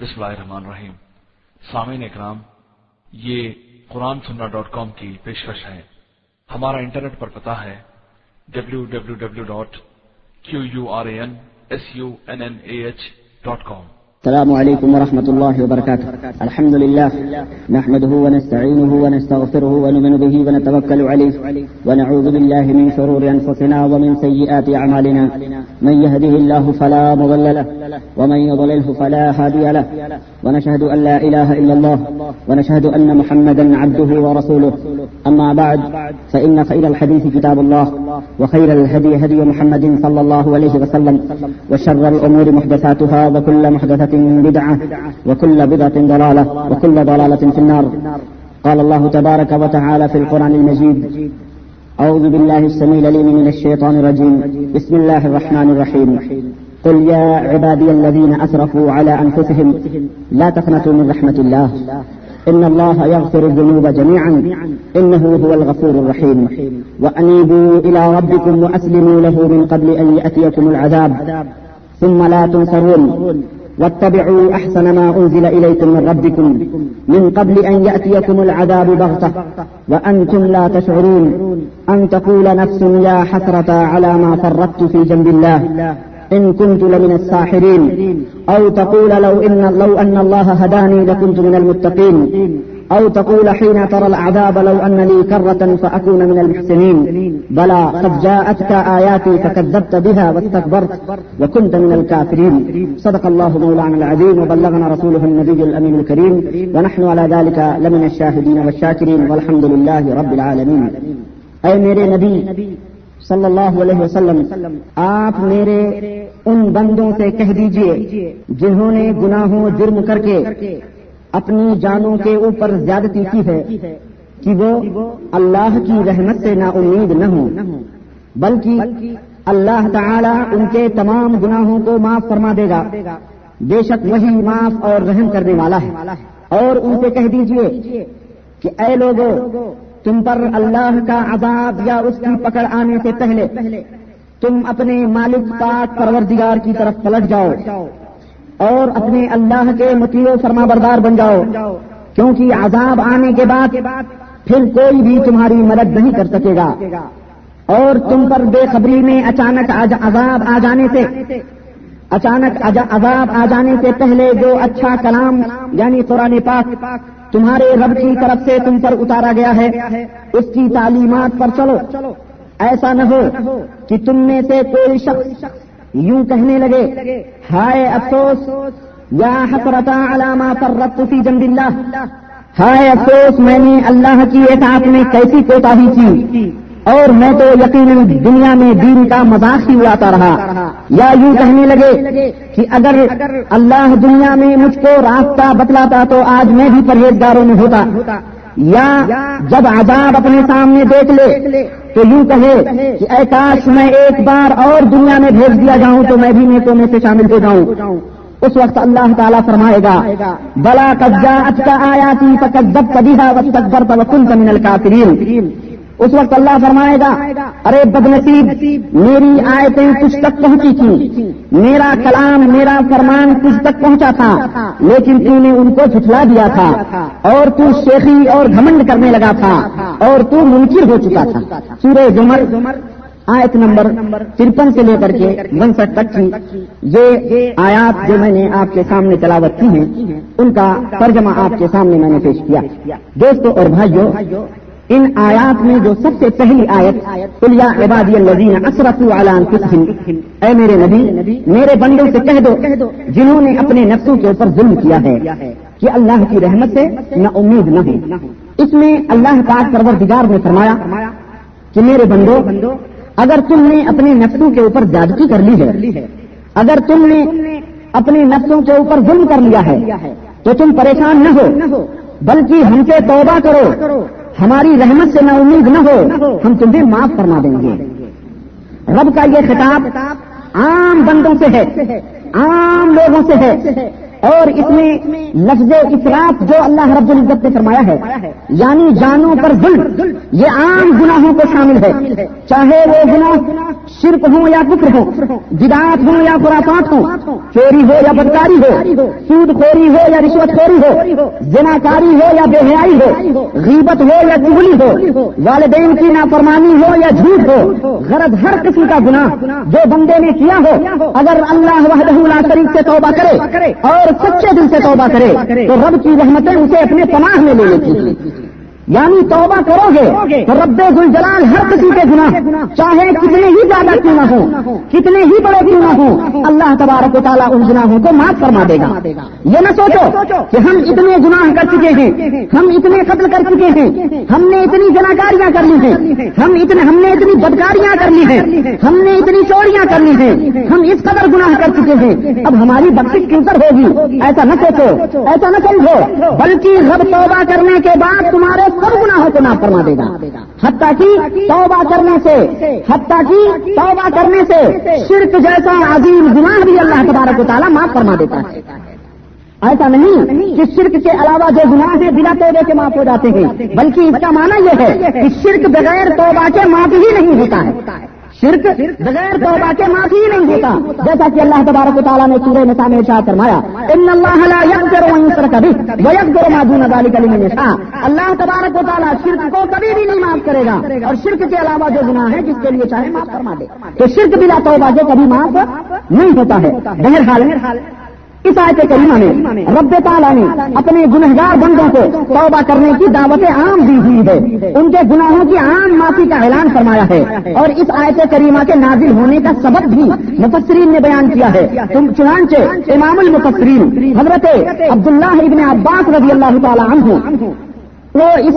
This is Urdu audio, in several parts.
بسم اللہ الرحمن الرحیم۔ سامعین اکرام، یہ قرآن سننا ڈاٹ کام کی پیشکش ہے۔ ہمارا انٹرنیٹ پر پتا ہے W W W dot Q U R A N S U N N A H dot com السلام عليكم ورحمة الله وبركاته. الحمد لله نحمده ونستعينه ونستغفره ونؤمن به ونتوكل عليه ونعوذ بالله من شرور أنفسنا ومن سيئات أعمالنا. من يهده الله فلا مضل له ومن يضلله فلا هادي له. ونشهد أن لا إله إلا الله ونشهد أن محمدا عبده ورسوله. أما بعد، فإن خير الحديث كتاب الله وخير الهدي هدي محمد صلى الله عليه وسلم وشر الأمور محدثاتها وكل محدثة بدعة وكل بدعة ضلالة وكل ضلالة في النار. قال الله تبارك وتعالى في القرآن المجيد أعوذ بالله السميع العليم من الشيطان الرجيم. بسم الله الرحمن الرحيم. قل يا عبادي الذين أسرفوا على أنفسهم لا تقنطوا من رحمة الله. إن الله يغفر الذنوب جميعا. إنه هو الغفور الرحيم. وأنيبوا إلى ربكم وأسلموا له من قبل أن يأتيكم العذاب. ثم لا تنصرون. واتبعوا أحسن ما أنزل إليكم من ربكم من قبل أن يأتيكم العذاب بغتة وأنتم لا تشعرون أن تقول نفس يا حسرة على ما فرطت في جنب الله إن كنت لمن الساحرين أو تقول لو, إن لو أن الله هداني لكنت من المتقين أو تقول حين ترى العذاب لو أن لي كرة فأكون من المحسنين. بلى قد جاءتك آياتي فكذبت بها واستكبرت وكنت من الكافرين. صدق الله مولانا العظيم وبلغنا رسوله النبي الأمين الكريم. ونحن على ذلك لمن الشاهدين والشاكرين. والحمد لله رب العالمين. أي میرے نبی صلی اللہ علیہ وسلم، آپ میرے ان بندوں سے کہہ دیجیے جنہوں نے گناہوں جرم کر کے اپنی جانوں کے اوپر زیادتی کی ہے کہ وہ اللہ کی رحمت سے نا امید نہ ہوں، بلکہ اللہ تعالی ان کے تمام گناہوں کو معاف فرما دے گا۔ بے شک وہی معاف اور رحم کرنے والا ہے۔ اور ان سے کہہ دیجیے کہ اے لوگوں تم پر اللہ کا عذاب یا اس کی پکڑ آنے سے پہلے تم اپنے مالک پاک پروردگار کی طرف پلٹ جاؤ۔ اور اپنے اللہ کے متیو فرما بردار بن جاؤ، کیونکہ عذاب آنے کے بعد پھر کوئی بھی تمہاری مدد نہیں کر سکے گا۔ اور تم پر بے خبری میں اچانک عذاب آ جانے سے، اچانک عذاب آ جانے سے پہلے جو اچھا کلام یعنی قرآن پاک، تمہارے رب کی طرف سے تم پر اتارا گیا ہے، اس کی تعلیمات پر چلو۔ ایسا نہ ہو کہ تم میں سے کوئی شخص یوں کہنے لگے، ہائے افسوس، یا حسرتا علامہ پر رب فی جنب اللہ. ہائے افسوس، میں نے اللہ کی اطاعت میں کیسی کوتاہی کی؟ اور میں تو یقیناً دنیا میں دین کا مذاق ہی اڑاتا رہا۔ یا یوں کہنے لگے کہ اگر اللہ دنیا میں مجھ کو راستہ بتلاتا تو آج میں بھی پرہیزگاروں میں ہوتا۔ یا جب عذاب اپنے سامنے دیکھ لے، تو یوں کہے کہ اے کاش میں ایک بار اور دنیا میں بھیج دیا جاؤں تو میں بھی نیتوں میں سے شامل ہو جاؤں۔ اس وقت اللہ تعالیٰ فرمائے گا، بلا قبضہ اچھا آیا تھی فقط دب کبھی تک برت وکن من اس وقت اللہ فرمائے گا، ارے بد نصیب میری آیتیں کچھ تک پہنچی تھیں۔ میرا کلام، میرا فرمان کچھ تک پہنچا تھا، لیکن تو نے ان کو جھٹلا دیا تھا اور تو شیخی اور گھمنڈ کرنے لگا تھا اور تو منکر ہو چکا تھا۔ سورہ جمر آیت نمبر ترپن سے لے کر کے انسٹھ تک کی یہ آیات جو میں نے آپ کے سامنے تلاوت کی ہیں، ان کا ترجمہ آپ کے سامنے میں نے پیش کیا۔ دوستوں اور بھائیوں ان آیات میں جو سب سے پہلی آیت الیا عبادی الذین اسرفوا علی اے میرے نبی، میرے بندوں سے کہہ دو، جنہوں نے اپنے نفسوں کے اوپر ظلم کیا ہے، کہ اللہ کی رحمت سے نہ امید نہ ہو۔ اس میں اللہ پاک پروردگار نے فرمایا کہ میرے بندو، اگر تم نے اپنے نفسوں کے اوپر زیادتی کر لی ہے، اگر تم نے اپنے نفسوں کے اوپر ظلم کر لیا ہے، تو تم پریشان نہ ہو، بلکہ ہم سے توبہ کرو۔ ہماری رحمت سے نہ امید نہ ہو، ہم تمہیں معاف فرما دیں گے۔ رب کا یہ خطاب عام بندوں سے ہے، عام لوگوں سے ہے۔ اور اس میں لفظ اطراف جو اللہ رب العزت نے فرمایا ہے یعنی جانوں پر ظلم، یہ عام گناہوں کو شامل ہے۔ چاہے وہ گناہ شرک ہو یا فکر ہو جدات ہو یا خرافات ہو چوری ہو یا بدکاری ہو، سود خوری ہو یا رشوت خوری ہو جناکاری ہو یا بے حیائی ہو، غیبت ہو یا چگلی ہو، والدین کی نافرمانی ہو یا جھوٹ ہو، غرض ہر قسم کا گناہ جو بندے نے کیا ہو، اگر اللہ وحدہ لا شریف سے توبہ کرے اور سچے دل سے توبہ کرے تو رب کی رحمتیں اسے اپنے پناہ میں لے لیتی یعنی توبہ کرو گے تو رب گلجلال ہر کسی کے گناہ چاہے کتنے ہی زیادہ کیوں نہ ہو کتنے ہی بڑے کیوں نہ ہو اللہ تبارک و تعالیٰ ان گناہوں کو معاف فرما دے گا۔ یہ نہ سوچو کہ ہم اتنے گناہ کر چکے ہیں ہم اتنے قتل کر چکے ہیں ہم نے اتنی جناکاریاں کر لی ہیں ہم اتنے ہم نے اتنی بدکاریاں کر لی ہیں ہم نے اتنی چوریاں کر لی ہیں۔ ہم اس قدر گناہ کر چکے ہیں۔ اب ہماری بخش کیوں کر ہوگی؟ ایسا نہ سوچو ایسا نہ سمجھو۔ بلکہ رب توبہ کرنے کے بعد تمہارے سب گناہوں کو معاف فرما دے گا۔ حتیٰ کی توبہ کرنے سے، حتیٰ کی توبہ کرنے سے شرک جیسا عظیم گناہ بھی اللہ تبارک و تعالیٰ معاف فرما دیتا ہے۔ ایسا نہیں کہ شرک کے علاوہ جو گناہ ہیں بلا توبے کے معاف ہو جاتے ہیں، بلکہ اس کا معنی یہ ہے کہ شرک بغیر توبہ کے معاف ہی نہیں ہوتا ہے۔ شرک بغیر توبہ کے معافی ہی نہیں ہوتا۔ جیسا کہ اللہ تبارک و تعالیٰ نے سورہ نساء میں ارشاد فرمایا، ان اللہ لا یغفر ان یشرک به ویغفر ما دون ذلك لمن یشاء۔ اللہ تبارک و تعالیٰ شرک کو کبھی بھی نہیں معاف کرے گا۔ اور شرک کے علاوہ جو گناہ ہے جس کے لیے چاہے معاف فرما دے۔ تو شرک بلا توبہ کے کبھی معاف نہیں ہوتا ہے۔ بہرحال اس آیت کریمہ میں رب تعالیٰ نے اپنے گنہگار بندوں کو توبہ کرنے کی دعوت عام دی ہوئی ہے۔ ان کے گناہوں کی عام معافی کا اعلان فرمایا ہے۔ اور اس آیت کریمہ کے نازل ہونے کا سبب بھی مفسرین نے بیان کیا ہے۔ تم چنانچہ امام المفسرین حضرت عبداللہ ابن عباس رضی اللہ تعالیٰ عنہ وہ اس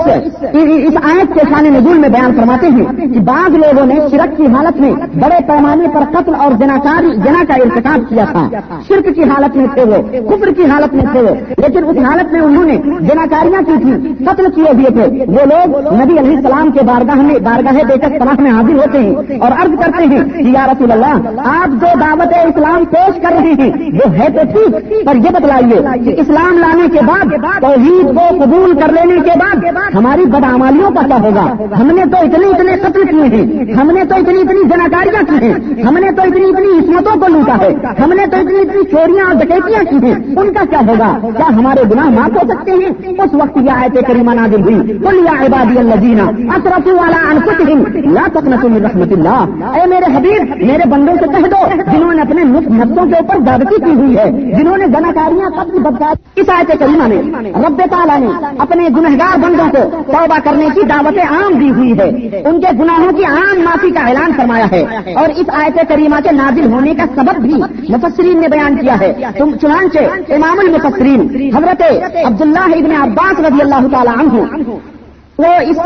اس آیت کے شان نزول میں بیان فرماتے ہیں کہ بعض لوگوں نے شرک کی حالت میں بڑے پیمانے پر قتل اور جناکاری جنا کا ارتکاب کیا تھا۔ شرک کی حالت میں تھے وہ، کفر کی حالت میں تھے وہ۔ لیکن اس حالت میں انہوں نے جناکاریاں کی تھی قتل کیے ہوئے تھے۔ وہ لوگ نبی علیہ السلام کے بارگاہ میں بارگاہ دے کر پناہ میں حاضر ہوتے ہیں اور عرض کرتے ہیں کہ یا رسول اللہ، آپ جو دعوت اسلام پیش کر رہے ہیں، وہ ہے تو ٹھیک، پر یہ بتلائیے کہ اسلام لانے کے بعد توحید کو قبول کر لینے کے بعد ہماری بدعمالیوں کا کیا ہوگا۔ ہم نے تو اتنے اتنے قتل کیے ہیں۔ ہم نے تو اتنی اتنی جناکاریاں کی ہیں۔ ہم نے تو اتنی اتنی عصمتوں کو لوٹا ہے۔ ہم نے تو اتنی اتنی چوریاں اور ڈکیتیاں کی ہیں۔ ان کا کیا ہوگا؟ کیا ہمارے گناہ معاف ہو سکتے ہیں؟ اس وقت یہ آئے کریمہ نازل ہوئی۔ بولیا عبادی اللہ جینا اصرف والا انکتہم لا تقنطوا من رحمت اللہ۔ اے میرے حبیب، میرے بندوں سے کہہ دو، جنہوں نے اپنے نفسوں کے اوپر زیادتی کی ہوئی ہے، جنہوں نے جناکاریاں قتل بدکار اس آیت کریمہ میں رب تعالیٰ نے اپنے گنہگار بندوں کو توبہ کرنے کی دعوت عام دی ہوئی ہے۔ ان کے گناہوں کی عام معافی کا اعلان فرمایا ہے۔ اور اس آیت کریمہ کے نازل ہونے کا سبب بھی مفسرین نے بیان کیا ہے۔ تم چنانچہ امام المفسرین حضرت عبداللہ ابن عباس رضی اللہ تعالیٰ عنہ وہ اس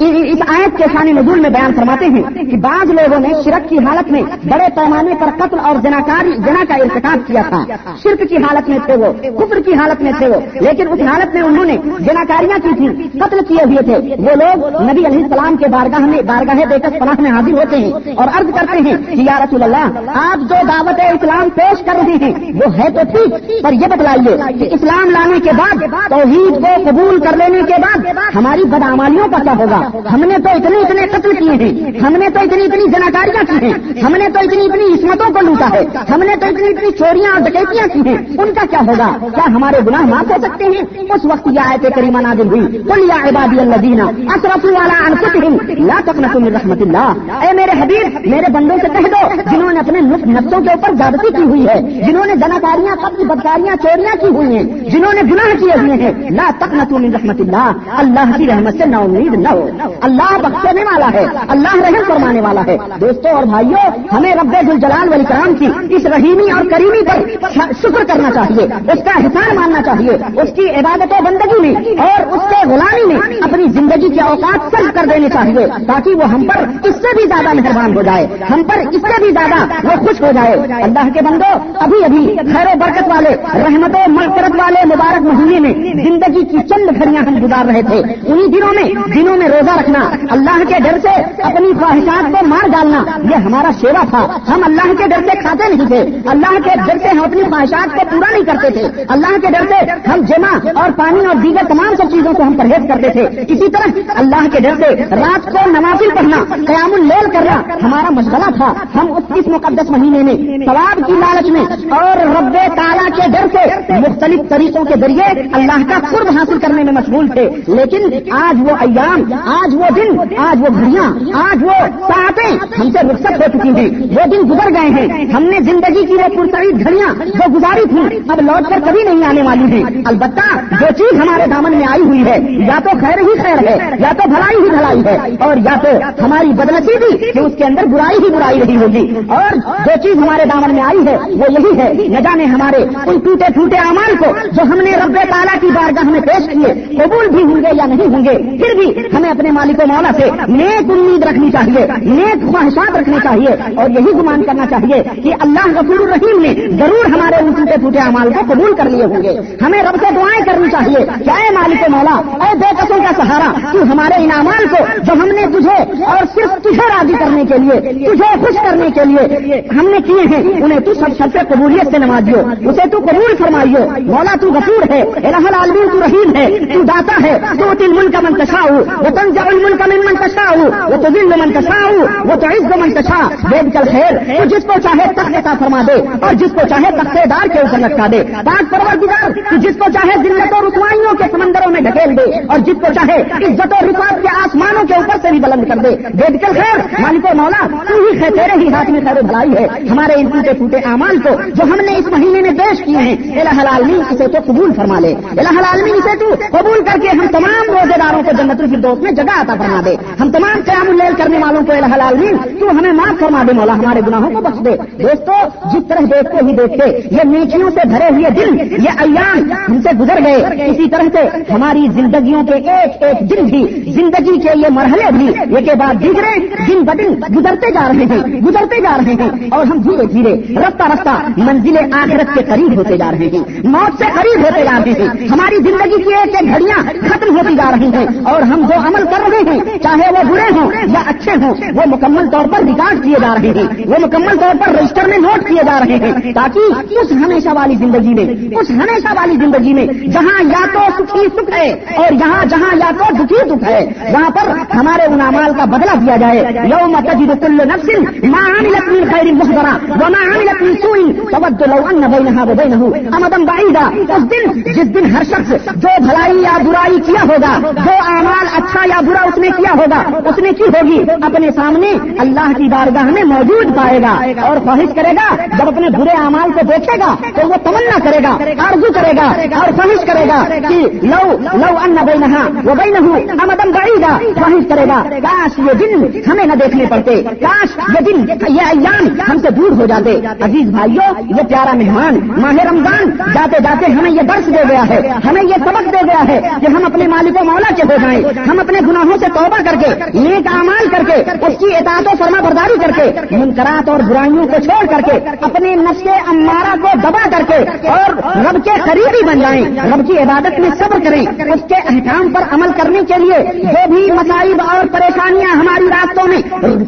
اس آیت کے شان نزول میں بیان فرماتے ہیں کہ بعض لوگوں نے شرک کی حالت میں بڑے پیمانے پر قتل اور جناکاری جنا کا ارتکاب کیا تھا۔ شرک کی حالت میں تھے وہ، کفر کی حالت میں تھے وہ، لیکن اس حالت میں انہوں نے جناکاریاں کی تھی قتل کیے ہوئے تھے۔ وہ لوگ نبی علیہ السلام کے بارگاہ میں بارگاہ دے کر پناہ میں حاضر ہوتے ہیں اور عرض کرتے ہیں کہ یا رسول اللہ، آپ جو دعوت اسلام پیش کر رہے ہیں، وہ ہے تو ٹھیک، پر یہ بتلائیے کہ اسلام لانے کے بعد توحید کو قبول کر لینے کے بعد ہماری بدام مالیوں کا کیا ہوگا؟ ہم نے تو اتنے اتنے قتل کیے ہیں ہم نے تو اتنی اتنی جناکاریاں کی ہیں۔ ہم نے تو اتنی اتنی عصمتوں کو لوٹا ہے۔ ہم نے تو اتنی اتنی چوریاں اور ڈکیتیاں کی ہیں۔ ان کا کیا ہوگا؟ کیا ہمارے گناہ معاف ہو سکتے ہیں؟ اس وقت یہ آئے کریمہ نازل ہوئی۔ قل یا عبادی اللہ دینا اشرف والا انفسہم لا تقنطوا من رحمت اللہ۔ اے میرے حبیب، میرے بندوں سے کہہ دو، جنہوں نے اپنے نفسوں کے اوپر زیادتی کی ہوئی ہے، جنہوں نے جناکاریاں قتل، بدکاریاں، چوریاں کی ہوئی ہیں، جنہوں نے گناہ کیے ہوئے ہیں۔ لا تقنطوا من رحمت اللہ۔ اللہ کی رحمت سے نا امید، نہ ہو۔ اللہ بخشنے والا ہے، اللہ رحم فرمانے والا ہے۔ دوستوں اور بھائیوں ہمیں رب الجلال والی کرام کی اس رحیمی اور کریمی پر شکر کرنا چاہیے۔ اس کا احسان ماننا چاہیے۔ اس کی عبادت و بندگی میں اور اس کے غلامی میں اپنی زندگی کے اوقات صرف کر دینے چاہیے تاکہ وہ ہم پر اس سے بھی زیادہ مہربان ہو جائے۔ ہم پر اس سے بھی زیادہ وہ خوش ہو جائے۔ اللہ کے بندو، ابھی ابھی خیر و برکت والے، رحمت و مغفرت والے مبارک مہینے میں زندگی کی چند گھڑیاں ہم گزار رہے تھے۔ انہیں دنوں میں، دنوں میں روزہ رکھنا، اللہ کے ڈر سے اپنی خواہشات کو مار ڈالنا، یہ ہمارا شیوا تھا۔ ہم اللہ کے ڈر سے کھاتے نہیں تھے۔ اللہ کے ڈر سے ہم اپنی خواہشات کو پورا نہیں کرتے تھے۔ اللہ کے ڈر سے ہم جمع اور پانی اور دیگر تمام سب چیزوں کو ہم پرہیز کرتے تھے۔ اسی طرح اللہ کے ڈر سے رات کو نمازی پڑھنا، قیام اللیل کرنا ہمارا مشغلہ تھا۔ ہم اس مقدس مہینے میں، ثواب کی لالچ میں اور رب تعالیٰ کے ڈر سے مختلف طریقوں کے ذریعے اللہ کا قرب حاصل کرنے میں مشغول تھے۔ لیکن آج وہ ایام، آج وہ دن، آج وہ گھڑیاں، آج وہ ساعتیں ہم سے رخصت ہو چکی ہیں۔ وہ دن گزر گئے ہیں۔ ہم نے زندگی کی وہ پرسعید گھڑیاں جو گزاری تھیں، اب لوٹ کر کبھی نہیں آنے والی ہیں۔ البتہ جو چیز ہمارے دامن میں آئی ہوئی ہے، یا تو خیر ہی خیر ہے، یا تو بھلائی ہی بھلائی ہے، اور یا تو ہماری بدنسیبی کہ اس کے اندر برائی ہی برائی رہی ہوگی۔ اور جو چیز ہمارے دامن میں آئی ہے، وہ یہی ہے۔ نہ جانے ہمارے ان ٹوٹے پھوٹے اعمال کو جو ہم نے رب تعالیٰ کی بارگاہ میں پیش کیے، قبول بھی ہوں گے یا نہیں ہوں گے، پھر بھی ہمیں اپنے مالک و مولا سے نیک امید رکھنی چاہیے، نیک خواہشات رکھنی چاہیے اور یہی گمان کرنا چاہیے کہ اللہ غفور الرحیم نے ضرور ہمارے ان ٹوٹے پھوٹے اعمال کو قبول کر لیے ہوں گے۔ ہمیں رب سے دعائیں کرنی چاہیے کیا ہے مالک مولا، اے بے قسم کا سہارا، تو ہمارے ان اعمال کو جو ہم نے تجھے اور صرف تجھے راضی کرنے کے لیے، تجھے خوش کرنے کے لیے ہم نے کیے ہیں، انہیں تو سب سب سے قبولیت سے نوازیو، اسے تو قبول فرمائیو۔ مولا تو غفور ہے الہ العالمین تو رحیم ہے، تو داتا ہے تو تل ملک من تشاء، وہ تنزع الملک من من تشاء، وہ تذل من تشاء، وہ تعز من تشاء۔ بیب کل خیر، تو جس کو چاہے تخت عطا فرما دے، اور جس کو چاہے تختے دار کے اوپر لٹکا دے۔ پاک پروردگار، تو جس کو چاہے ذلت و رسوائیوں کے سمندروں میں ڈھکیل دے، اور جس کو چاہے عزت و رفاق کے آسمانوں کے اوپر سے بھی بلند کر دے۔ بیب کل خیر، مالک و مولا، تو ہی خیر، تیرے ہی ہاتھ میں خیر بھلائی ہے۔ ہمارے ان ٹوٹے پھوٹے اعمال کو جو ہم نے اس مہینے میں پیش کیے ہیں الہ العالمین اسے تو قبول فرما لے۔ الہ العالمین اسے تو قبول کر کے ہم تمام روزے داروں کو جنت الفردوس میں جگہ عطا فرما دے۔ ہم تمام قیام اللیل کرنے والوں کو الہ العالمین تو ہمیں معاف فرما دے، مولا ہمارے گناہوں کو بخش دے۔ دوستو، جس طرح دیکھتے ہی دیکھتے، یہ نیکیوں سے بھرے ہوئے دن، یہ ایام ہم سے گزر گئے۔ اسی طرح سے ہماری زندگیوں کے ایک ایک دن بھی، زندگی کے یہ مرحلے بھی، یہ کے بعد دیگرے دن بدن گزرتے جا رہے ہیں، گزرتے جا رہے ہیں اور ہم دھیرے دھیرے، رفتہ رفتہ منزل آخرت کے قریب ہوتے جا رہے ہیں۔ موت سے قریب ہوتے جا رہے ہماری زندگی کی ایک ایک گھڑیاں ختم ہوتی جا رہی ہیں اور ہم جو عمل کر رہے ہیں، چاہے وہ برے ہوں یا اچھے ہوں، وہ مکمل طور پر ریکارڈ کیے جا رہے ہیں۔ وہ مکمل طور پر رجسٹر میں نوٹ کیے جا رہے ہیں۔ تاکہ اس ہمیشہ والی زندگی میں، اس ہمیشہ والی زندگی میں جہاں یا تو سکھی سکھ ہے اور یہاں جہاں یا تو دکھی دکھ ہے، وہاں پر ہمارے ان امال کا بدلا دیا جائے۔ یوم تجد كل نفس ما عملت من خير محضرا وما عملت من سوء تود لو ان بينها وبينه امدا بعيدا اس دن، جس دن ہر شخص جو بھلائی یا برائی کیا ہوگا، جو اعمال اچھا یا برا اس نے کیا ہوگا، اس نے کی ہوگی؟ اپنے سامنے اللہ کی بارگاہ میں موجود پائے گا اور خواہش کرے گا، جب اپنے برے اعمال کو دیکھے گا تو وہ تمنا کرے گا، آرزو کرے گا اور خواہش کرے گا کہ لو لو ان بینہا وہ بینہ امدم بعیدا۔ خواہش کرے گا، کاش یہ دن ہمیں نہ دیکھنے پڑتے، کاش یہ دن، یہ ایام ہم سے دور ہو جاتے۔ عزیز بھائیوں یہ پیارا مہمان، ماہ رمضان جاتے جاتے ہمیں یہ درس دے گیا ہے، ہمیں یہ سبق دے گیا ہے کہ ہم اپنے مالک و مولا کے ہو جائیں۔ ہم اپنے گناہوں سے توبہ کر کے، نیک اعمال کر کے، اس کی اطاعت و فرما برداری کر کے، منکرات اور برائیوں کو چھوڑ کر کے، اپنے نشے امارہ کو دبا کر کے اور رب کے قریبی بن جائیں۔ رب کی عبادت میں صبر کریں۔ اس کے احکام پر عمل کرنے کے لیے جو بھی مسائب اور پریشانیاں ہماری راستوں میں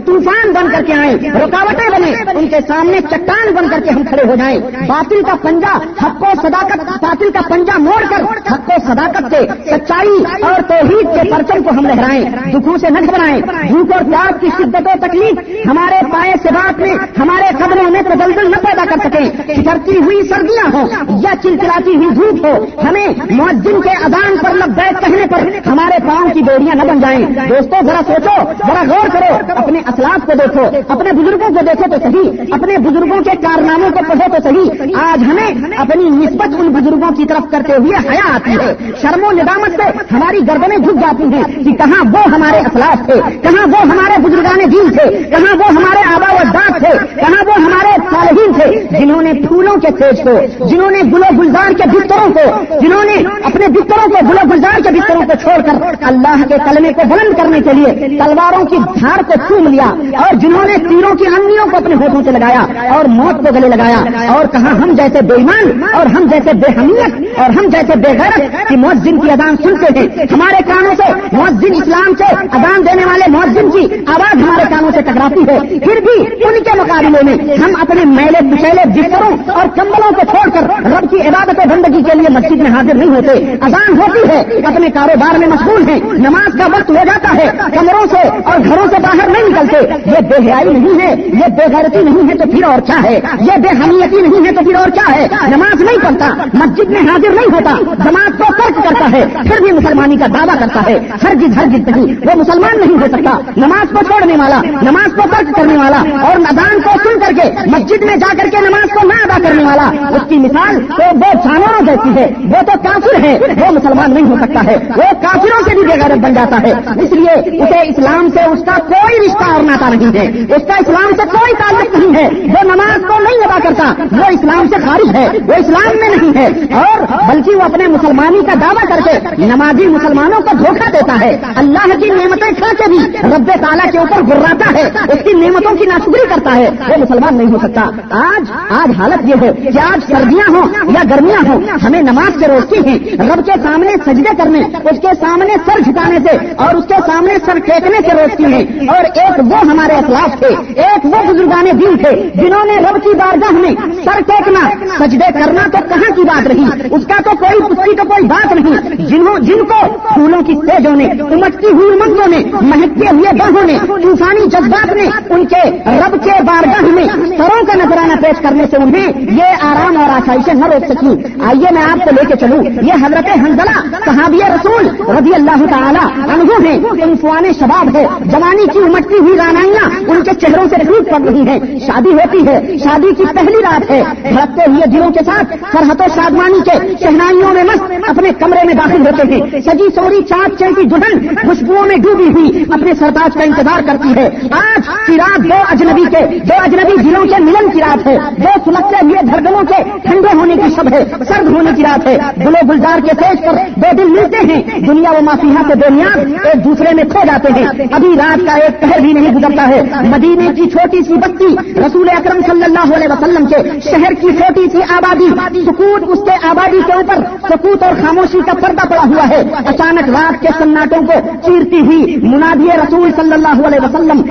طوفان بن کر کے آئیں، رکاوٹیں بنے ان کے سامنے چٹان بن کر کے ہم کھڑے ہو جائیں۔ باطل کا پنجا حق و صداقت باطل کا پنجا موڑ کر، حق و صداقت سے سچائی اور توحید کے پرچم کو ہم لہرائیں، دکھوں سے نہ گھبرائیں بھوک اور پیار کی شدت و تکلیف ہمارے پائے سے بات میں، ہمارے قدموں میں تدلدل نہ پیدا کر سکیں۔ چٹرتی ہوئی سردیاں ہوں یا چلچلاتی ہوئی دھوپ ہو، ہمیں مؤذن کے اذان پر لبیک کہنے پر ہمارے پاؤں کی ڈوریاں نہ بن جائیں۔ دوستوں ذرا سوچو، ذرا غور کرو، اپنے اسلاف کو دیکھو، اپنے بزرگوں کو دیکھو تو صحیح، اپنے بزرگوں کے کارناموں کو پڑھو تو صحیح۔ آج ہمیں اپنی نسبت ان بزرگوں کی طرف کرتے ہوئے حیا آتی ہے۔ شرم و ندامت سے ہماری گردنیں جھک جاتی ہیں کہ کہاں وہ ہمارے اخلاق تھے، کہاں وہ ہمارے بزرگان دین تھے، کہاں وہ ہمارے آبا و اجداد تھے، کہاں وہ ہمارے صالحین تھے، جنہوں نے پھولوں کے تیج کو، جنہوں نے گلو گلزار کے بستروں کو، جنہوں نے اپنے بستروں کو گلو گلزار کے بستروں کو چھوڑ کر اللہ کے کلمے کو بلند کرنے کے لیے تلواروں کی دھاڑ کو چوم لیا اور جنہوں نے تیروں کی انگلیوں کو اپنے ہوٹوں سے لگایا اور موت کو گلے لگایا اور کہا، ہم جیسے بے ایمان اور ہم جیسے بے حمیت اور ہم جیسے بے غیرت کی مؤذن کی اذان سنتے ہیں۔ ہمارے کانوں سے مؤذن اسلام سے اذان دینے والے مؤذن کی آواز ہمارے کانوں سے ٹکراتی ہے۔ پھر بھی ان کے مقابلے میں ہم اپنے میلے پچھلے بستروں اور کمبلوں کو چھوڑ کر رب کی عبادت و بندگی کے لیے مسجد میں حاضر نہیں ہوتے۔ اذان ہوتی ہے، اپنے کاروبار میں مشغول ہیں، نماز کا وقت ہو جاتا ہے، کمروں سے اور گھروں سے باہر نہیں نکلتے۔ یہ بے حیائی نہیں ہے، یہ بے غیرتی نہیں ہے تو پھر اور کیا ہے؟ یہ بے حمیتی نہیں ہے تو پھر اور کیا ہے؟ نماز نہیں پڑھتا، مسجد میں حاضر نہیں ہوتا، جماعت کو ترک کرتا ہے، پھر بھی مسلمانی کا دعویٰ کرتا ہے۔ ہر جد ہر جد نہیں، وہ مسلمان نہیں ہو سکتا۔ نماز کو چھوڑنے والا، نماز کو ترک کرنے والا اور ندان کو سن کر کے مسجد میں جا کر کے نماز کو نہ ادا کرنے والا، اس کی مثال تو وہ جانوروں جیسی ہے، وہ تو کافر ہے، وہ مسلمان نہیں ہو سکتا ہے، وہ کافروں سے بھی بےغیرت بن جاتا ہے۔ اس لیے اسے اسلام سے اس کا کوئی رشتہ اور ناتا نہیں ہے۔ اس کا اسلام سے کوئی تعلق نہیں ہے۔ وہ نماز کو نہیں ادا کرتا، وہ اسلام سے خارج ہے، وہ اسلام میں نہیں ہے۔ اور بلکہ وہ اپنے مسلمانی کا دعویٰ کر کے نمازی مسلمانوں کو دھوکہ دیتا ہے۔ اللہ کی نعمتیں کھا کے بھی رب تعالیٰ کے اوپر گراتا ہے، اس کی نعمتوں کی ناشکری کرتا ہے۔ وہ مسلمان نہیں ہو سکتا۔ آج آج حالت یہ ہے کہ آج سردیاں ہوں یا گرمیاں ہوں، ہمیں نماز سے روکتی ہیں، رب کے سامنے سجدے کرنے، اس کے سامنے سر جھکانے سے اور اس کے سامنے سر ٹیکنے سے روکتی ہیں۔ اور ایک وہ ہمارے اخلاق تھے، ایک وہ بزرگان دین تھے جنہوں نے رب کی بارگاہ میں سر ٹیکنا، سجدے کرنا تو کہاں کی بات رہی؟ اس کا تو کوئی اس کی تو کوئی بات نہیں۔ جنہوں، جن کو پھولوں کی تیزوں نے، امٹتی ہوئی امنگوں نے، مہکتے ہوئے باہوں نے، طوفانی جذبات نے، ان کے رب کے بارگاہ میں سروں کا نظرانہ پیش کرنے سے انہیں یہ آرام اور آسائشیں نہ روک سکی آئیے میں آپ کو لے کے چلوں۔ یہ حضرت حنزلہ صحابی رسول رضی اللہ تعالیٰ انہوں نے انفوان شباب ہے جوانی کی امٹتی ہوئی رانائیاں ان کے چہروں سے ٹوٹ پڑ رہی ہیں۔ شادی ہوتی ہے۔ شادی کی پہلی رات ہے۔ بھڑکتے ہوئے دلوں کے ساتھ سرحد و شادمانی کے شہنائیوں میں مست اپنے کمرے میں داخل ہوتے ہیں۔ سجی سوری چاند چلتی دلہن خوشبوؤں میں ڈوبی ہوئی اپنے سرتاج کا انتظار کرتی ہے۔ آج کی رات دو اجنبی کے دو اجنبی دلوں کے ملن کی رات ہے۔ دو سلگتے ہوئے دھڑکنوں کے ٹھنڈے ہونے کی شب ہے۔ سرد ہونے کی رات ہے۔ گلو گلزار کے تیز پر دو دل ملتے ہیں۔ دنیا و مافیہ کے بنیاد ایک دوسرے میں کھو جاتے ہیں۔ ابھی رات کا ایک پہر بھی نہیں گزرتا ہے۔ مدینے کی چھوٹی سی بستی رسول اکرم صلی اللہ علیہ وسلم کے شہر کی چھوٹی سی آبادی، سکوت اس کے آبادی کے اوپر سکوت اور خاموشی کا پردہ پڑا ہوا ہے۔ اچانک رات کے سناٹوں کو چیرتی ہوئی منادی رسول صلی اللہ علیہ وسلم،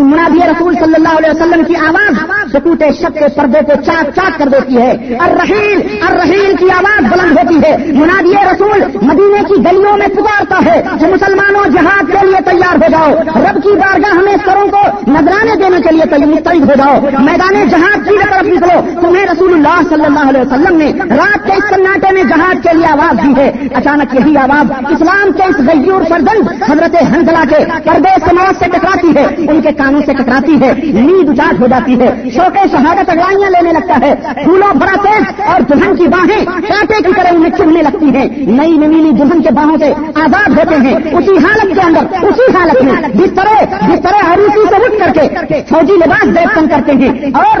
منادی رسول صلی اللہ علیہ وسلم کی آواز سکوت شک کے پردے کو چاک چاک کر دیتی ہے۔ الرحیل الرحیل کی آواز بلند ہوتی ہے۔ منادی رسول، مدینے کی گلیوں میں پکارتا ہے کہ مسلمانوں جہاد کے لیے تیار ہو جاؤ۔ رب کی بارگاہ ہمیں سروں کو نظرانے دینے کے لیے مستعد ہو جاؤ۔ میدان جہاد کی طرف نکلو۔ تمہیں رسول اللہ صلی اللہ علیہ وسلم نے رات کے اس سناٹے میں جہاد کے لیے آواز دی ہے۔ اچانک یہی آواز اسلام کے اس غیور سردن حضرت حنزلہ کے پردے سماج سے ٹکراتی ہے۔ ان کے کانوں سے ٹکراتی ہے۔ نیند اچاٹ ہو جاتی ہے۔ شوق شہادت اگڑائیاں لینے لگتا ہے۔ پھولوں بڑا تیز اور دلہن کی باہیں کاٹے کی طرح انہیں چبھنے لگتی ہیں۔ نئی نویلی دلہن کے باہوں سے آزاد ہوتے ہیں۔ اسی حالت کے اندر، اسی حالت میں جس طرح جس طرح ہریسی سے اٹھ کر کے فوجی لباس دیکھن کرتے ہیں اور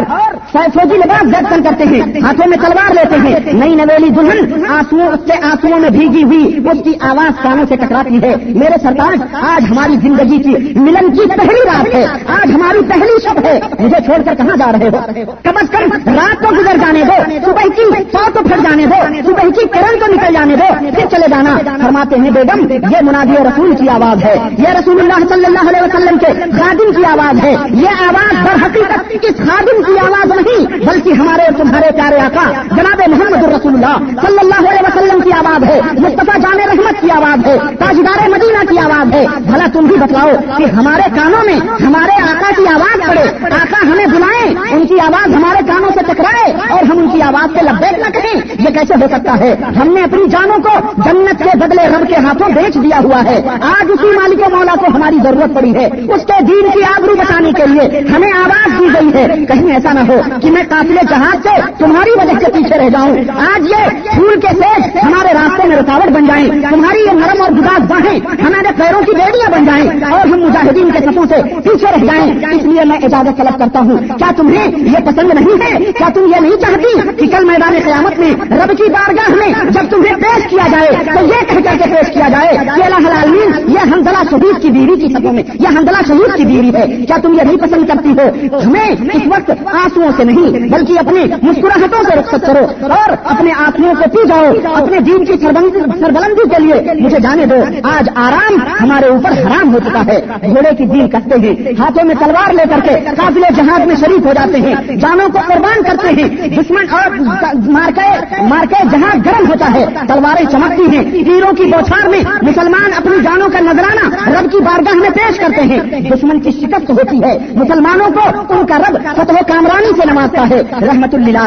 فوجی لباس دیکھن کرتے ہیں۔ ہاتھوں میں تلوار لیتے ہیں۔ نئی نویلی دلہن آنسو اس کے آنسو میں بھیگی ہوئی اس کی آواز کانوں سے ٹکراتی ہے۔ میرے سرکار، آج ہماری زندگی کی ملن کی پہلی رات ہے۔ آج ہماری پہلی شب ہے۔ مجھے چھوڑ کر کہاں جا رہے ہو۔ کم از کم رات کو گزر جانے دو صبح کی سو تو پھر جانے دو صبح کی کرن کو نکل جانے دو پھر چلے جانا۔ فرماتے ہیں، بیگم، یہ منادی رسول کی آواز ہے۔ یہ رسول اللہ صلی اللہ علیہ وسلم کے خادم کی آواز ہے۔ یہ آواز در حقیقت کس خادم کی آواز نہیں، بلکہ ہمارے تمہارے پیارے آقا، جناب محمد رسول اللہ صلی اللہ علیہ وسلم کی آواز ہے۔ مصطفیٰ جان رحمت کی آواز ہے۔ تاجدار مدینہ کی آواز ہے۔ بھلا تم بھی بتلاؤ کہ ہمارے کانوں میں ہمارے آقا کی آواز پڑے۔ آقا ہمیں بلائیں۔ ان کی آواز ہمارے کانوں سے ٹکرائے اور ہم ان کی آواز سے لبیک نہ کہیں، یہ کیسے ہو سکتا ہے؟ ہم نے اپنی جانوں کو جنت کے بدلے رب کے ہاتھوں بیچ دیا ہوا ہے۔ آج اسی مالک مولا کو ہماری ضرورت پڑی ہے۔ اس کے دین کی آبرو بچانے کے لیے ہمیں آواز دی گئی ہے۔ کہیں ایسا نہ ہو کہ میں قافلے جہاز سے تمہاری وجہ سے پیچھے رہ جاؤں۔ آج یہ پھول کے سیج ہمارے راستے میں رکاوٹ بن جائیں۔ تمہاری یہ نرم اور گداس باہیں ہمارے پیروں کی بیڑیاں بن جائیں اور ہم مجاہدین کے سفوں سے پیچھے رہ جائیں۔ اس لیے میں اجازت طلب کرتا ہوں، کیا تمہیں یہ پسند نہیں ہے۔ کیا تم یہ نہیں چاہتی کہ کل میدان قیامت میں رب کی بارگاہ میں جب تمہیں پیش کیا جائے تو یہ کہہ کر کے پیش کیا جائے کہ اللہ العالمین، یہ حمدلہ شہید کی بیوی کی سبوں میں، یہ حمدلہ شہید کی بیوی ہے۔ کیا تم یہ نہیں پسند کرتی ہو؟ ہمیں اس وقت آنسو سے نہیں، بلکہ اپنی مسکراہٹوں سے رخصت کرو اور اپنے آنکھوں کو پی جاؤ۔ اپنے دین کی سربلندی کے لیے مجھے جانے دو۔ آج آرام ہمارے اوپر حرام ہو چکا ہے۔ گھوڑے کی دین کرتے ہیں، ہاتھوں میں تلوار لے کر کے قابل جہاز میں شریک ہو جاتے ہیں، جانوں کو قربان کرتے ہیں، دشمن اور مارکے جہاں گرم ہوتا ہے، تلواریں چمکتی ہیں تیروں کی بوچھار میں مسلمان اپنی جانوں کا نظرانہ رب کی بارگاہ میں پیش کرتے ہیں۔ دشمن کی شکست ہوتی ہے، مسلمانوں کو ان کا رب فتح و کامرانی سے نوازتا ہے۔ رحمت اللہ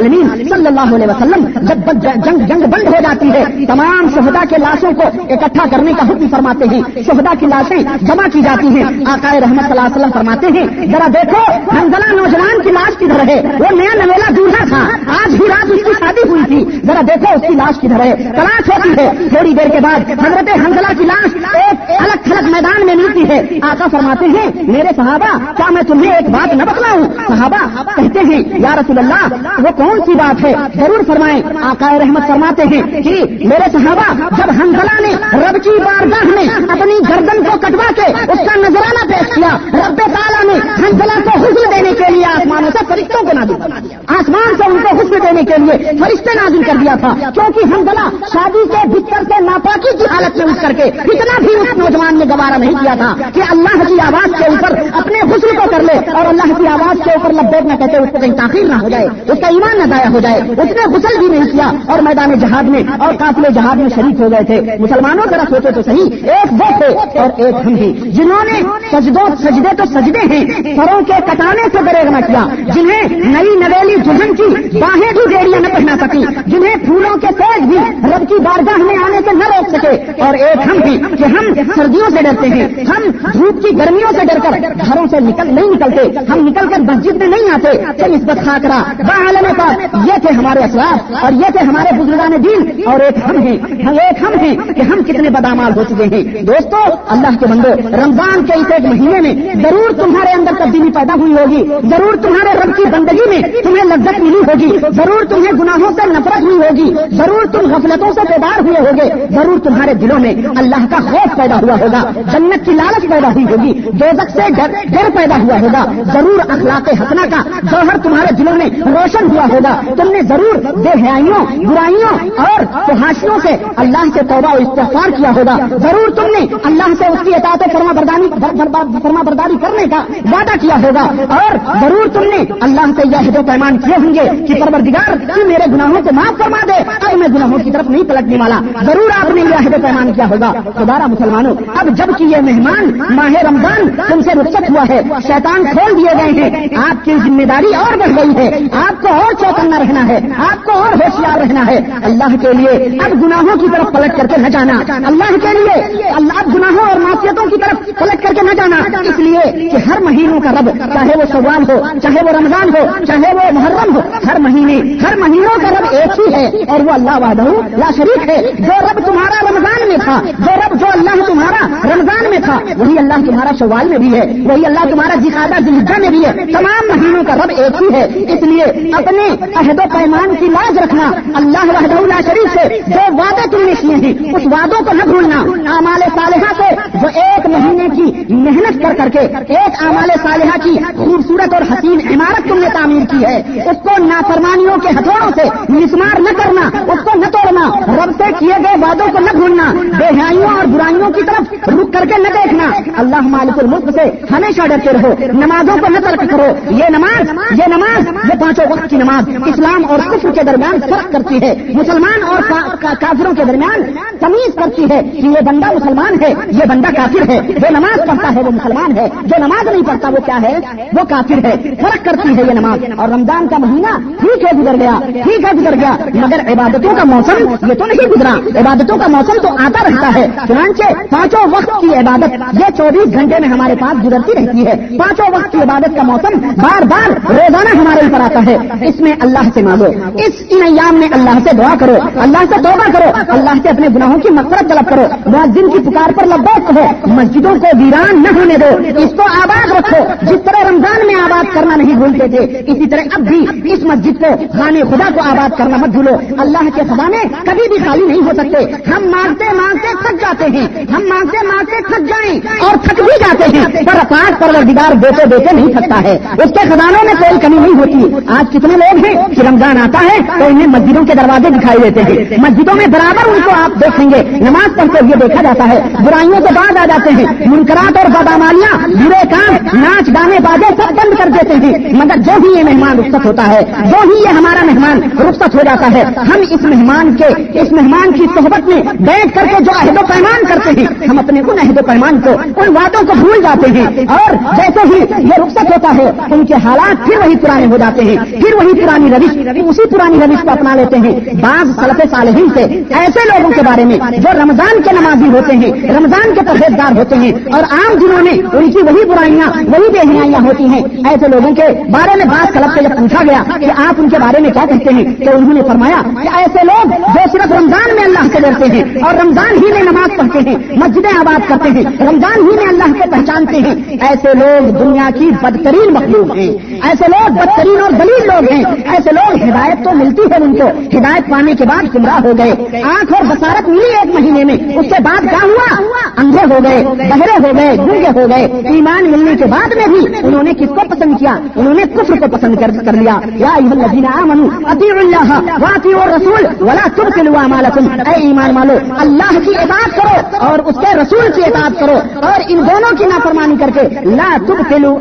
صلی اللہ علیہ وسلم جب جنگ جنگ بند ہو جاتی ہے، تمام شہدا کے لاشوں کو اکٹھا کرنے کا حکم فرماتے ہیں۔ شہدا کی لاشیں جمع کی جاتی ہیں۔ آقائے رحمت صلی اللہ علیہ وسلم فرماتے ہیں، ذرا دیکھو ہنگلا نوجوان کی لاش کدھر ہے۔ وہ نیا نویلا دولہا تھا۔ آج ہی رات اس کی شادی ہوئی تھی۔ ذرا دیکھو اس کی لاش کدھر ہے۔ تلاش ہوتی ہے۔ تھوڑی دیر کے بعد حضرت ہنگلا کی لاش ایک الگ تھلگ میدان میں ملتی ہے۔ آقا فرماتے ہیں، میرے صحابہ، کیا میں تمہیں ایک بات نہ بتلاؤں؟ صحابہ، کہتے ہیں، یا رسول اللہ، وہ کون سی بات ہے؟ ضرور فرمائیں۔ آقا رحمت فرماتے ہیں کہ میرے صحابہ، جب ہنگلا نے رب کی بارگاہ میں اپنی گردن کو کٹوا کے اس کا نظرانہ پیش کیا، رب تعالیٰ نے ہنگلا کو حسن دینے کے لیے آسمانوں سے فرشتوں کو نازل کر دیا۔ آسمان سے ان کو حسن دینے کے لیے فرشتے نازل کر دیا تھا۔ کیونکہ ہنگلا شادی کے، بستر سے ناپاکی کی حالت میں اٹھ کر کے اتنا بھی اس نوجوان نے گوارا نہیں کیا تھا کہ اللہ کی آواز کے اوپر اپنے حسن کو کر لے اور اللہ کی آواز کے اوپر لبیک نہ کہتے اس کو کہیں تاخیر نہ ہو جائے، اس کا ایمان نہ ضائع ہو جائے۔ اس نے غسل بھی نہیں کیا اور میدان جہاد میں اور قافل جہاد میں شریک ہو گئے تھے۔ مسلمانوں ذرا سوچے تو صحیح، ایک وہ تھے اور ایک ہم ہی جنہوں نے سجدوں، سجدے تو سجدے ہیں سروں کے کٹانے سے دریغ نہ کیا۔ جنہیں نئی نویلی دلہن کی باہیں بھی ڈیڑیاں نہ پہنا سکی جنہیں پھولوں کے تیز بھی رب کی بارگاہ میں آنے سے نہ روک سکے۔ اور ایک ہم بھی کہ ہم سردیوں سے ڈرتے ہیں، ہم دھوپ کی گرمیوں سے ڈر کر گھروں سے نکل نہیں نکلتے، ہم نکل کر مسجد میں نہیں آتے۔ کہ نسبت خاکرا بعالم کا یہ تھے ہمارے اسلاف اور یہ تھے ہمارے بزرگان دین۔ اور ایک ہم ہیں ایک ہم ہیں کہ ہم کتنے بدامال ہو چکے ہیں۔ دوستو، اللہ کے بندو، رمضان کے اس ایک مہینے میں ضرور تمہارے اندر تبدیلی پیدا ہوئی ہوگی، ضرور تمہارے رب کی بندگی میں تمہیں لذت ملی ہوگی۔ ضرور تمہیں گناہوں سے نفرت ہوئی ہوگی۔ ضرور تم غفلتوں سے بیدار ہوئے ہوگے۔ ضرور تمہارے دلوں میں اللہ کا خوف پیدا ہوا ہوگا۔ جنت کی لالچ پیدا ہوئی ہوگی۔ دوزک سے ڈر پیدا ہوا ہوگا۔ ضرور اخلاق حسنا کا جوہر تمہارے دلوں میں روشن ہوا ہوگا۔ تم نے ضرور بے حیائیوں برائیوں اور فحاشیوں سے اللہ سے توبہ و استفار کیا ہوگا۔ ضرور تم نے اللہ سے اس کی اطاعت فرما بردانی فرما برداری کرنے کا وعدہ کیا ہوگا۔ اور ضرور تم نے اللہ سے یہ و پیمان کیے ہوں گے کہ پروردگار، تو میرے گناہوں کو معاف فرما دے۔ اب میں گناہوں کی طرف نہیں پلٹنے والا۔ ضرور آپ نے یہ و پیمان کیا ہوگا۔ دوبارہ مسلمانوں، اب جبکہ یہ مہمان ماہ رمضان تم سے رخصت ہوا ہے، شیطان کھول دیے گئے ہیں۔ آپ کی ذمہ داری اور بڑھ گئی ہے۔ آپ کو اور چوکنا رہنا ہے۔ آپ کو اور ہوشیار رہنا ہے۔ اللہ کے لیے اب گناہوں کی طرف پلٹ کر کے نہ جانا۔ اللہ کے لیے اللہ گناہوں اور معافیتوں کی طرف پلٹ کر کے نہ جانا۔ اس لیے کہ ہر مہینوں کا رب، چاہے وہ سوال ہو، چاہے وہ رمضان ہو چاہے وہ محرم ہو، ہر مہینے، ہر مہینوں کا رب ایک ہی ہے اور وہ اللہ وحدہ لا شریک ہے۔ جو رب تمہارا رمضان میں تھا، جو رب، جو اللہ تمہارا رمضان میں تھا، وہی اللہ تمہارا سوال میں بھی ہے، وہی اللہ تمہارا جکادہ دلجا میں بھی ہے۔ تمام مہینوں کا رب ایک ہی ہے۔ اس لیے اپنے عہد و پیمان کی لاج رکھنا اللہ وحدہ اللہ شریف سے۔ جو وعدے تم نے کیے ہیں، اس وعدوں کو نہ بھولنا۔ اعمال صالحہ سے جو ایک مہینے کی محنت کر کر کے، ایک اعمال صالحہ کی خوبصورت اور حسین عمارت تم نے تعمیر کی ہے۔ اس کو نافرمانیوں کے ہتھوڑوں سے مسمار نہ کرنا، اس کو نہ توڑنا، رب سے کیے گئے وعدوں کو نہ بھولنا، بےحیائیوں اور برائیوں کی طرف رک کر کے نہ دیکھنا۔ اللہ مالک الملک سے ہمیشہ ڈرتے رہو، نمازوں کو نہ ترک کرو۔ یہ نماز یہ نماز، یہ پانچوں وقت کی نماز۔ اسلام اور کفر کے درمیان فرق کرتی ہے۔ مسلمان اور کافروں کے درمیان تمیز کرتی ہے کہ یہ بندہ مسلمان ہے، یہ بندہ کافر ہے۔ جو نماز پڑھتا ہے وہ مسلمان ہے، جو نماز نہیں پڑھتا وہ کیا ہے؟ وہ کافر ہے۔ فرق کرتی ہے یہ نماز۔ اور رمضان کا مہینہ ٹھیک ہے گزر گیا، ٹھیک ہے گزر گیا، مگر عبادتوں کا موسم یہ تو نہیں گزرا۔ عبادتوں کا موسم تو آتا رہتا ہے، چنانچہ پانچوں وقت کی عبادت، یہ چوبیس گھنٹے میں ہمارے پاس گزرتی رہتی ہے۔ پانچوں وقت کی عبادت کا موسم بار بار روزانہ ہمارے اوپر آتا ہے۔ اس میں اللہ سے مانگو، اس ان ایام میں اللہ سے دعا کرو، اللہ سے توبہ کرو، اللہ سے اپنے گناہوں کی مقصد طلب کرو۔ دن کی پکار پر لبیک کہو، مسجدوں کو ویران نہ ہونے دو، اس کو آباد رکھو۔ جس طرح رمضان میں آباد کرنا نہیں بھولتے تھے، اسی طرح اب بھی اس مسجد کو خانے خدا کو آباد کرنا مت بھولو۔ اللہ کے خزانے کبھی بھی خالی نہیں ہو سکتے۔ ہم مانگتے مانگتے تھک جاتے ہیں۔ ہم مانگتے مانگتے تھک جائیں اور تھک بھی جاتے ہیں۔ پر پاک پروردگار دیتے دیتے نہیں تھکتا ہے۔ اس کے خزانوں میں کوئی کمی نہیں ہوتی۔ آج کتنے لوگ ہیں کہ رمضان آتا ہے تو انہیں مسجدوں کے دروازے دکھائی دیتے ہیں۔ مسجدوں میں برابر ان کو آپ دیکھیں گے۔ نماز پڑھتے ہوئے دیکھا جاتا ہے۔ برائیوں کے بعد آ جاتے ہیں۔ منکرات اور بادامالیاں، برے کام، ناچ، گانے، بازے سب بند کر دیتے ہیں۔ مگر جو ہی یہ مہمان رخصت ہوتا ہے، جو ہی یہ ہمارا مہمان رخصت ہو جاتا ہے، ہم اس مہمان کے، اس مہمان کی صحبت میں بیٹھ کر کے جو عہد و پیمان کرتے ہیں، ہم اپنے ان عہد و پیمان کو، ان وعدوں کو بھول جاتے ہیں۔ اور جیسے ہی یہ رخصت ہوتا ہے، ان کے حالات پھر وہی پرانے ہو جاتے ہیں۔ پھر وہی پرانی روش، اسی پرانی روش کو اپنا لیتے ہیں۔ بعض سلف صالحین سے ایسے لوگوں کے بارے میں جو رمضان کے نمازی ہوتے ہیں، رمضان کے پرہیزگار ہوتے ہیں۔ اور عام دنوں میں ان کی وہی برائیاں، وہی بے حیاں ہوتی ہیں، ایسے لوگوں کے بارے میں بعض کلب سے جب پوچھا گیا کہ آپ ان کے بارے میں کیا کہتے ہیں؟ تو انہوں نے فرمایا کہ ایسے لوگ جو صرف رمضان میں اللہ سے ڈرتے ہیں اور رمضان ہی میں نماز پڑھتے ہیں، مسجدیں آباد کرتے ہیں، رمضان ہی میں اللہ کو پہچانتے ہیں۔ ایسے لوگ دنیا کی بدترین مخلوق ہیں۔ ایسے لوگ بدترین اور دلیل لوگ ہیں۔ ایسے لوگ ہدایت تو ملتی ہے ان کو۔ ہدایت پانے کے بعد گمراہ ہو گئے۔ آنکھ اور بسارت ملی ایک مہینے میں۔ اس کے بعد کیا ہوا؟ اندھے ہو گئے، بہرے ہو گئے گنگے ہو گئے۔ ایمان ملنے کے بعد میں بھی انہوں نے کس کو پسند کیا؟ انہوں نے کفر کو پسند کر لیا۔ یا اللہ واقعی اور رسول ولا تر کے لوا مالکم اے ایمان مالو اللہ کی اطاعت کرو اور اس کے رسول کی اطاعت کرو اور ان دونوں کی نافرمانی کر کے لا تب کلو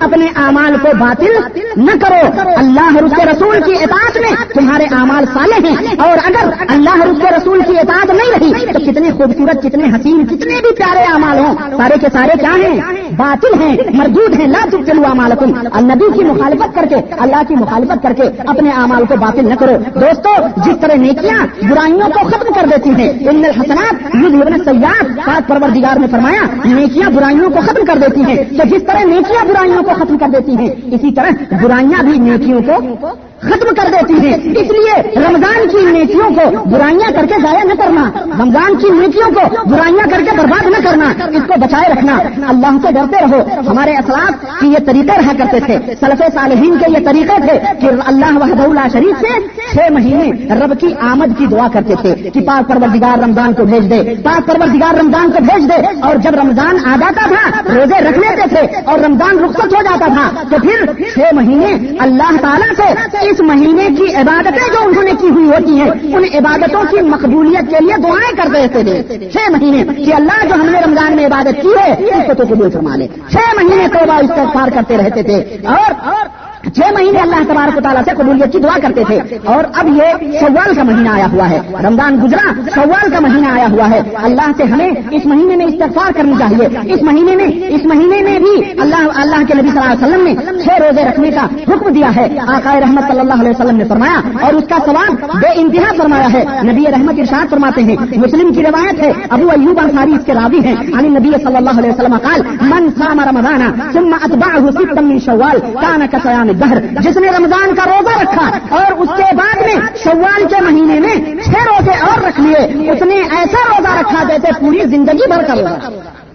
اپنے اعمال کو باطل نہ کرو۔ اللہ اور اس کے رسول کی اطاعت میں تمہارے اعمال سالے ہیں۔ اور اگر اللہ اور اس کے رسول کی اطاعت نہیں رہی، تو کتنے خوبصورت، کتنے حسین، کتنے بھی پیارے اعمال ہوں۔ سارے کے سارے کیا ہیں؟ باطل ہیں، مردود ہیں۔ لا تب چلو امالکم النبی کی مخالفت کر کے، اللہ کی مخالفت کر کے اپنے اعمال کو باطل نہ کرو۔ دوستو، جس طرح نیکیاں برائیوں کو ختم کر دیتی ہیں، ان حسنات ابن سیاد پاک پروردگار نے فرمایا، نیکیاں برائیوں کو ختم کر دیتی ہیں۔ تو جس طرح نیکیاں برائیوں کو ختم کر دیتی ہیں، اسی طرح برائیاں بھی نیکیوں کو ختم کر دیتی ہیں۔ اس لیے رمضان کی نیکیوں کو برائیاں کر کے ضائع نہ کرنا، رمضان کی نیکیوں کو برائیاں کر کے برباد نہ کرنا، اس کو بچائے رکھنا۔ اللہ سے ڈرتے رہو۔ ہمارے اثرات کی یہ طریقے رہا کرتے تھے۔ سلف صالحین کے یہ طریقے تھے کہ اللہ وحد اللہ شریف سے چھ مہینے رب کی آمد کی دعا کرتے تھے کہ پاک پروردگار رمضان کو بھیج دے۔ پاک پروردگار رمضان کو بھیج دے۔ اور جب رمضان آ جاتا تھا، روزے رکھ لیتے تھے اور رمضان رخصت ہو جاتا تھا، تو پھر چھ مہینے اللہ تعالیٰ سے اس مہینے کی عبادتیں جو انہوں نے کی ہوئی ہوتی ہیں، ان عبادتوں کی مقبولیت کے لیے دعائیں کر رہتے تھے۔ چھ مہینے کہ اللہ جو ہم نے رمضان میں عبادت کی ہے اس کو تو قبول فرما لے۔ چھ مہینے توبہ استغفار کرتے رہتے تھے۔ اور چھ مہینے اللہ تبارک و تعالیٰ سے قبولیت کی دعا کرتے تھے۔ اور اب یہ سوال کا مہینہ آیا ہوا ہے۔ رمضان گزرا سوال کا مہینہ آیا ہوا ہے۔ اللہ سے ہمیں اس مہینے میں استغفار کرنی چاہیے۔ اس مہینے میں، اس مہینے میں بھی اللہ اللہ کے نبی صلی اللہ علیہ وسلم نے چھ روزے رکھنے کا حکم دیا ہے۔ آقائے رحمت صلی اللہ علیہ وسلم نے فرمایا، اور اس کا سوال بے انتہا فرمایا ہے۔ نبی رحمت ارشاد فرماتے ہیں، مسلم کی روایت ہے، ابو ایوب انصاری اس کے راوی ہیں۔ علی نبی صلی اللہ علیہ وسلم قال، من صام رمضان ثم اتبعه ستا من شوال، كان كصيام دہر، جس نے رمضان کا روزہ رکھا اور اس کے بعد میں شوال کے مہینے میں چھ روزے اور رکھ لیے اس نے ایسا روزہ رکھا جیسے پوری زندگی بھر کر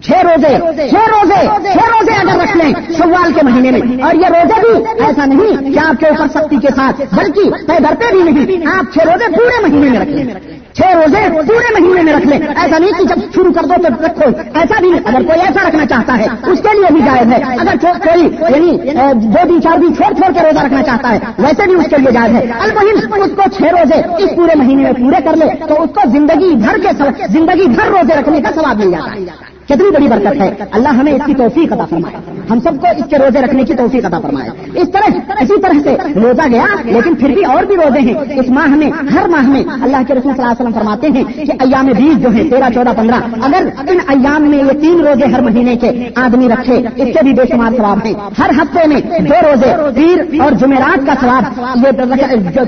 چھ روزے چھ روزے چھ روزے اگر رکھ لیں شوال کے مہینے میں۔ اور یہ روزے بھی ایسا نہیں کہ آپ کے اوپر سختی کے ساتھ، بلکہ طے بھرتے بھی نہیں، آپ چھ روزے پورے مہینے میں رکھ لیں۔ چھ روزے پورے مہینے میں رکھ لیں ایسا نہیں کہ جب شروع کر دو تو رکھو۔ ایسا بھی نہیں۔ اگر کوئی ایسا رکھنا چاہتا ہے، اس کے لیے بھی جائز ہے۔ اگر کوئی یعنی دو دن چار دن چھوڑ چھوڑ کے روزہ رکھنا چاہتا ہے، ویسے بھی اس کے لیے جائز ہے۔ المہم اس کو چھ روزے اس پورے مہینے میں پورے کر لے تو اس کو زندگی بھر کے زندگی بھر روزے رکھنے کا سواب مل جاتا ہے۔ کتنی بڑی برکت ہے، اللہ ہمیں اس کی توفیق عطا فرمائے۔ ہم سب کو اس کے روزے رکھنے کی توفیق عطا فرمائے۔ اس طرح، اسی طرح سے روزہ گیا، لیکن پھر بھی اور بھی روزے ہیں۔ اس ماہ میں، ہر ماہ میں اللہ کے رسول صلی اللہ علیہ وسلم فرماتے ہیں کہ ایام بیس جو ہیں، تیرہ، چودہ، پندرہ، اگر ان ایام میں یہ تین روزے ہر مہینے کے آدمی رکھے، اس کے بھی بے شمار ثواب ہیں۔ ہر ہفتے میں دو روزے، پیر اور جمعرات کا ثواب۔ یہ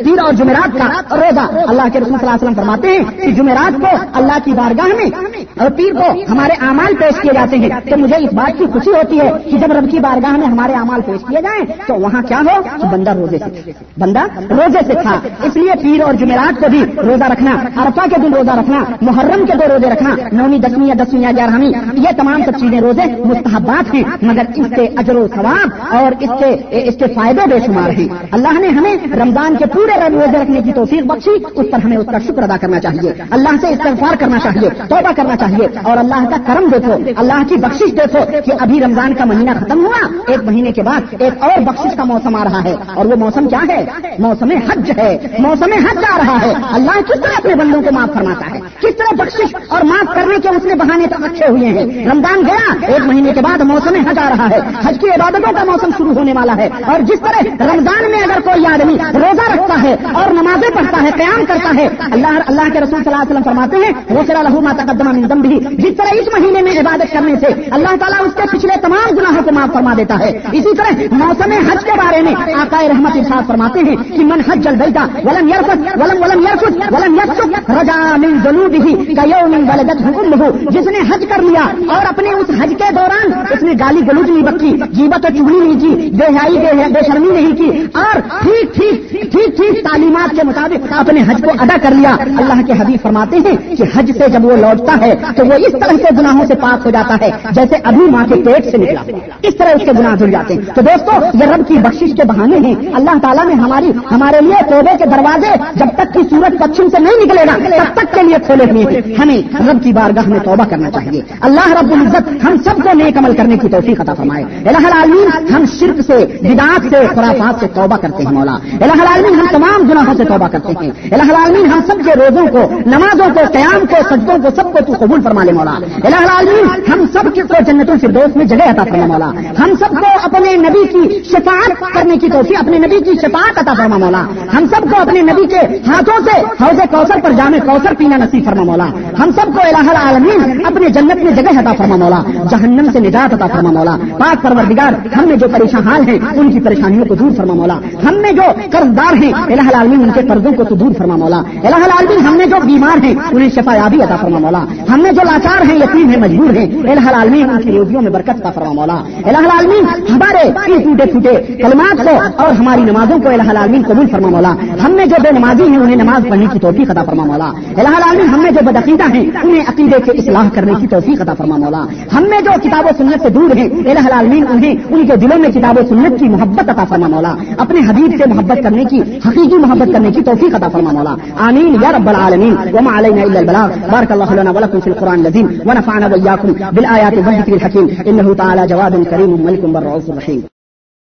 پیر اور جمعرات کا روزہ اللہ کے رسول صلی اللہ علیہ وسلم فرماتے ہیں کہ جمعرات کو اللہ کی بارگاہ میں اور پیر کو ہمارے اعمال پیش کیے جاتے ہیں تو مجھے اس بات کی خوشی ہوتی ہے کہ جب رب کی بارگاہ میں ہمارے اعمال پیش کیے جائیں تو وہاں کیا ہو؟ کہ بندہ روزے سے بندہ روزے سے تھا۔ اس لیے پیر اور جمعرات کو بھی روزہ رکھنا ارفا کے دن روزہ رکھنا، محرم کے دو روزے رکھنا نویں دسویں یا دسویں یا گیارہویں، یہ تمام سب چیزیں روزے مستحبات ہیں، مگر اس کے اجر و ثواب اور اس کے اس کے فائدے بے شمار ہیں۔ اللہ نے ہمیں رمضان کے پورے روزے رکھنے کی توفیق بخشی، اس پر ہمیں اس کا شکر ادا کرنا چاہیے۔ اللہ سے استغفار کرنا چاہیے، توبہ کرنا چاہیے اور اللہ کا کرم دیکھو۔ اللہ کی بخشش دیکھو کہ ابھی رمضان کا مہینہ ختم ہوا۔ ایک مہینے کے بعد ایک اور بخشش کا موسم آ رہا ہے۔ اور وہ موسم کیا ہے؟ موسم حج ہے۔ موسم حج آ رہا ہے۔ اللہ کس طرح اپنے بندوں کو معاف فرماتا ہے؟ کس طرح بخشش اور معاف کرنے کے اس نے بہانے تک اچھے ہوئے ہیں؟ رمضان گیا۔ ایک مہینے کے بعد موسم حج آ رہا ہے۔ حج کی عبادتوں کا موسم شروع ہونے والا ہے۔ اور جس طرح رمضان میں اگر کوئی آدمی روزہ رکھتا ہے اور نمازیں پڑھتا ہے قیام کرتا ہے اللہ اللہ کے رسول صلی اللہ علیہ وسلم فرماتے ہیں وہ سر الحما تقدمہ من بھی جس طرح اس مہینے میں عبادت کرنے سے اللہ تعالیٰ اس کے پچھلے تمام گناہوں کو معاف فرما دیتا ہے۔ اسی طرح موسم حج کے بارے میں آقا رحمت ارشاد فرماتے ہیں کہ من حج جل بیٹا ولم یرفت ولم ولم یرفت ولم یرفت رجا من جنوبه کيوم ولدته امه جس نے حج کر لیا اور اپنے اس حج کے دوران اس نے گالی گلوچ نہیں بکی، جیبت و چگلی نہیں کی بے حیائی بے بے شرمی نہیں کی اور ٹھیک ٹھیک ٹھیک ٹھیک تعلیمات کے مطابق اپنے حج کو ادا کر لیا۔ اللہ کے حبیب فرماتے ہیں کہ حج سے جب وہ لوٹتا ہے تو وہ اس طرح سے گناہوں سے پاک ہو جاتا ہے، جیسے ابھی ماں کے پیٹ سے نکلا۔ اس طرح اس کے گناہ دھل جاتے ہیں۔ تو دوستو، یہ رب کی بخشش کے بہانے ہیں۔ اللہ تعالیٰ نے ہماری، ہمارے لیے توبے کے دروازے جب تک کی سورج پچھم سے نہیں نکلے گا تب تک کے لیے کھولے ہوئے ہیں ہمیں رب کی بارگاہ میں توبہ کرنا چاہیے۔ اللہ رب العزت ہم سب کو نیک عمل کرنے کی توفیق عطا فرمائے۔ الہ العالمین، ہم شرک سے، بدعات سے، خرافات سے توبہ کرتے ہیں، مولا۔ الہ العالمین، ہم تمام گناہوں سے توبہ کرتے ہیں۔ الہ العالمین، ہم سب کے روزوں کو، نمازوں کو، قیام کو، سجدوں کو، سب کو تو قبول فرما لے، مولا۔ الہ العالمین ہم سب کو جنت الفردوس میں جگہ عطا فرما مولا۔ ہم سب کو اپنے نبی کی شفاعت کرنے کی توفیق، اپنے نبی کی شفاعت عطا فرما مولا۔ ہم سب کو اپنے نبی کے ہاتھوں سے حوض کوثر پر جامع کوثر پینا نصیب فرما مولا۔ ہم سب کو الہ العالمین اپنے جنت میں جگہ عطا فرما مولا۔ جہنم سے نجات عطا فرما مولا۔ پاک پروردگار، ہم میں جو پریشان حال ہیں، ان کی پریشانیوں کو دور فرما مولا۔ ہم میں جو قرضدار ہیں، الہ العالمین ان کے قرضوں کو تو دور فرما مولا۔ الہ العالمین ہم میں جو بیمار ہیں، انہیں شفا یابی عطا فرما مولا۔ ہم میں جو لاچار ہیں، یتیم ہیں مجبور ہیں۔ الہ العالمین ان کی روزیوں میں برکت عطا فرما مولا۔ الہ العالمین ہمارے ان ٹوٹے پھوٹے کلمات کو اور ہماری نمازوں کو الہ العالمین قبول فرما مولا۔ ہم میں جو بے نمازی ہیں، انہیں نماز پڑھنے کی توفیق عطا فرما مولا۔ الہ العالمین ہم میں جو بدعقیدہ ہیں، انہیں عقیدے کے اصلاح کرنے کی توفیق عطا فرما مولا۔ ہم میں جو کتاب و سنت سے دور ہیں، الہ العالمین انہیں، ان کے دلوں میں کتاب و سنت کی محبت عطا فرما مولا۔ اپنے حبیب سے محبت کرنے کی، حقیقی محبت کرنے کی توفیق عطا فرما مولا۔ آمین یا رب العالمین۔ وما علينا الا البلاغ۔ بارك الله لنا ولكم في القران العظيم ونفعنا واياكم بالايات والذكر الحكيم. انه تعالى جواد كريم ملك بر رؤوف رحيم.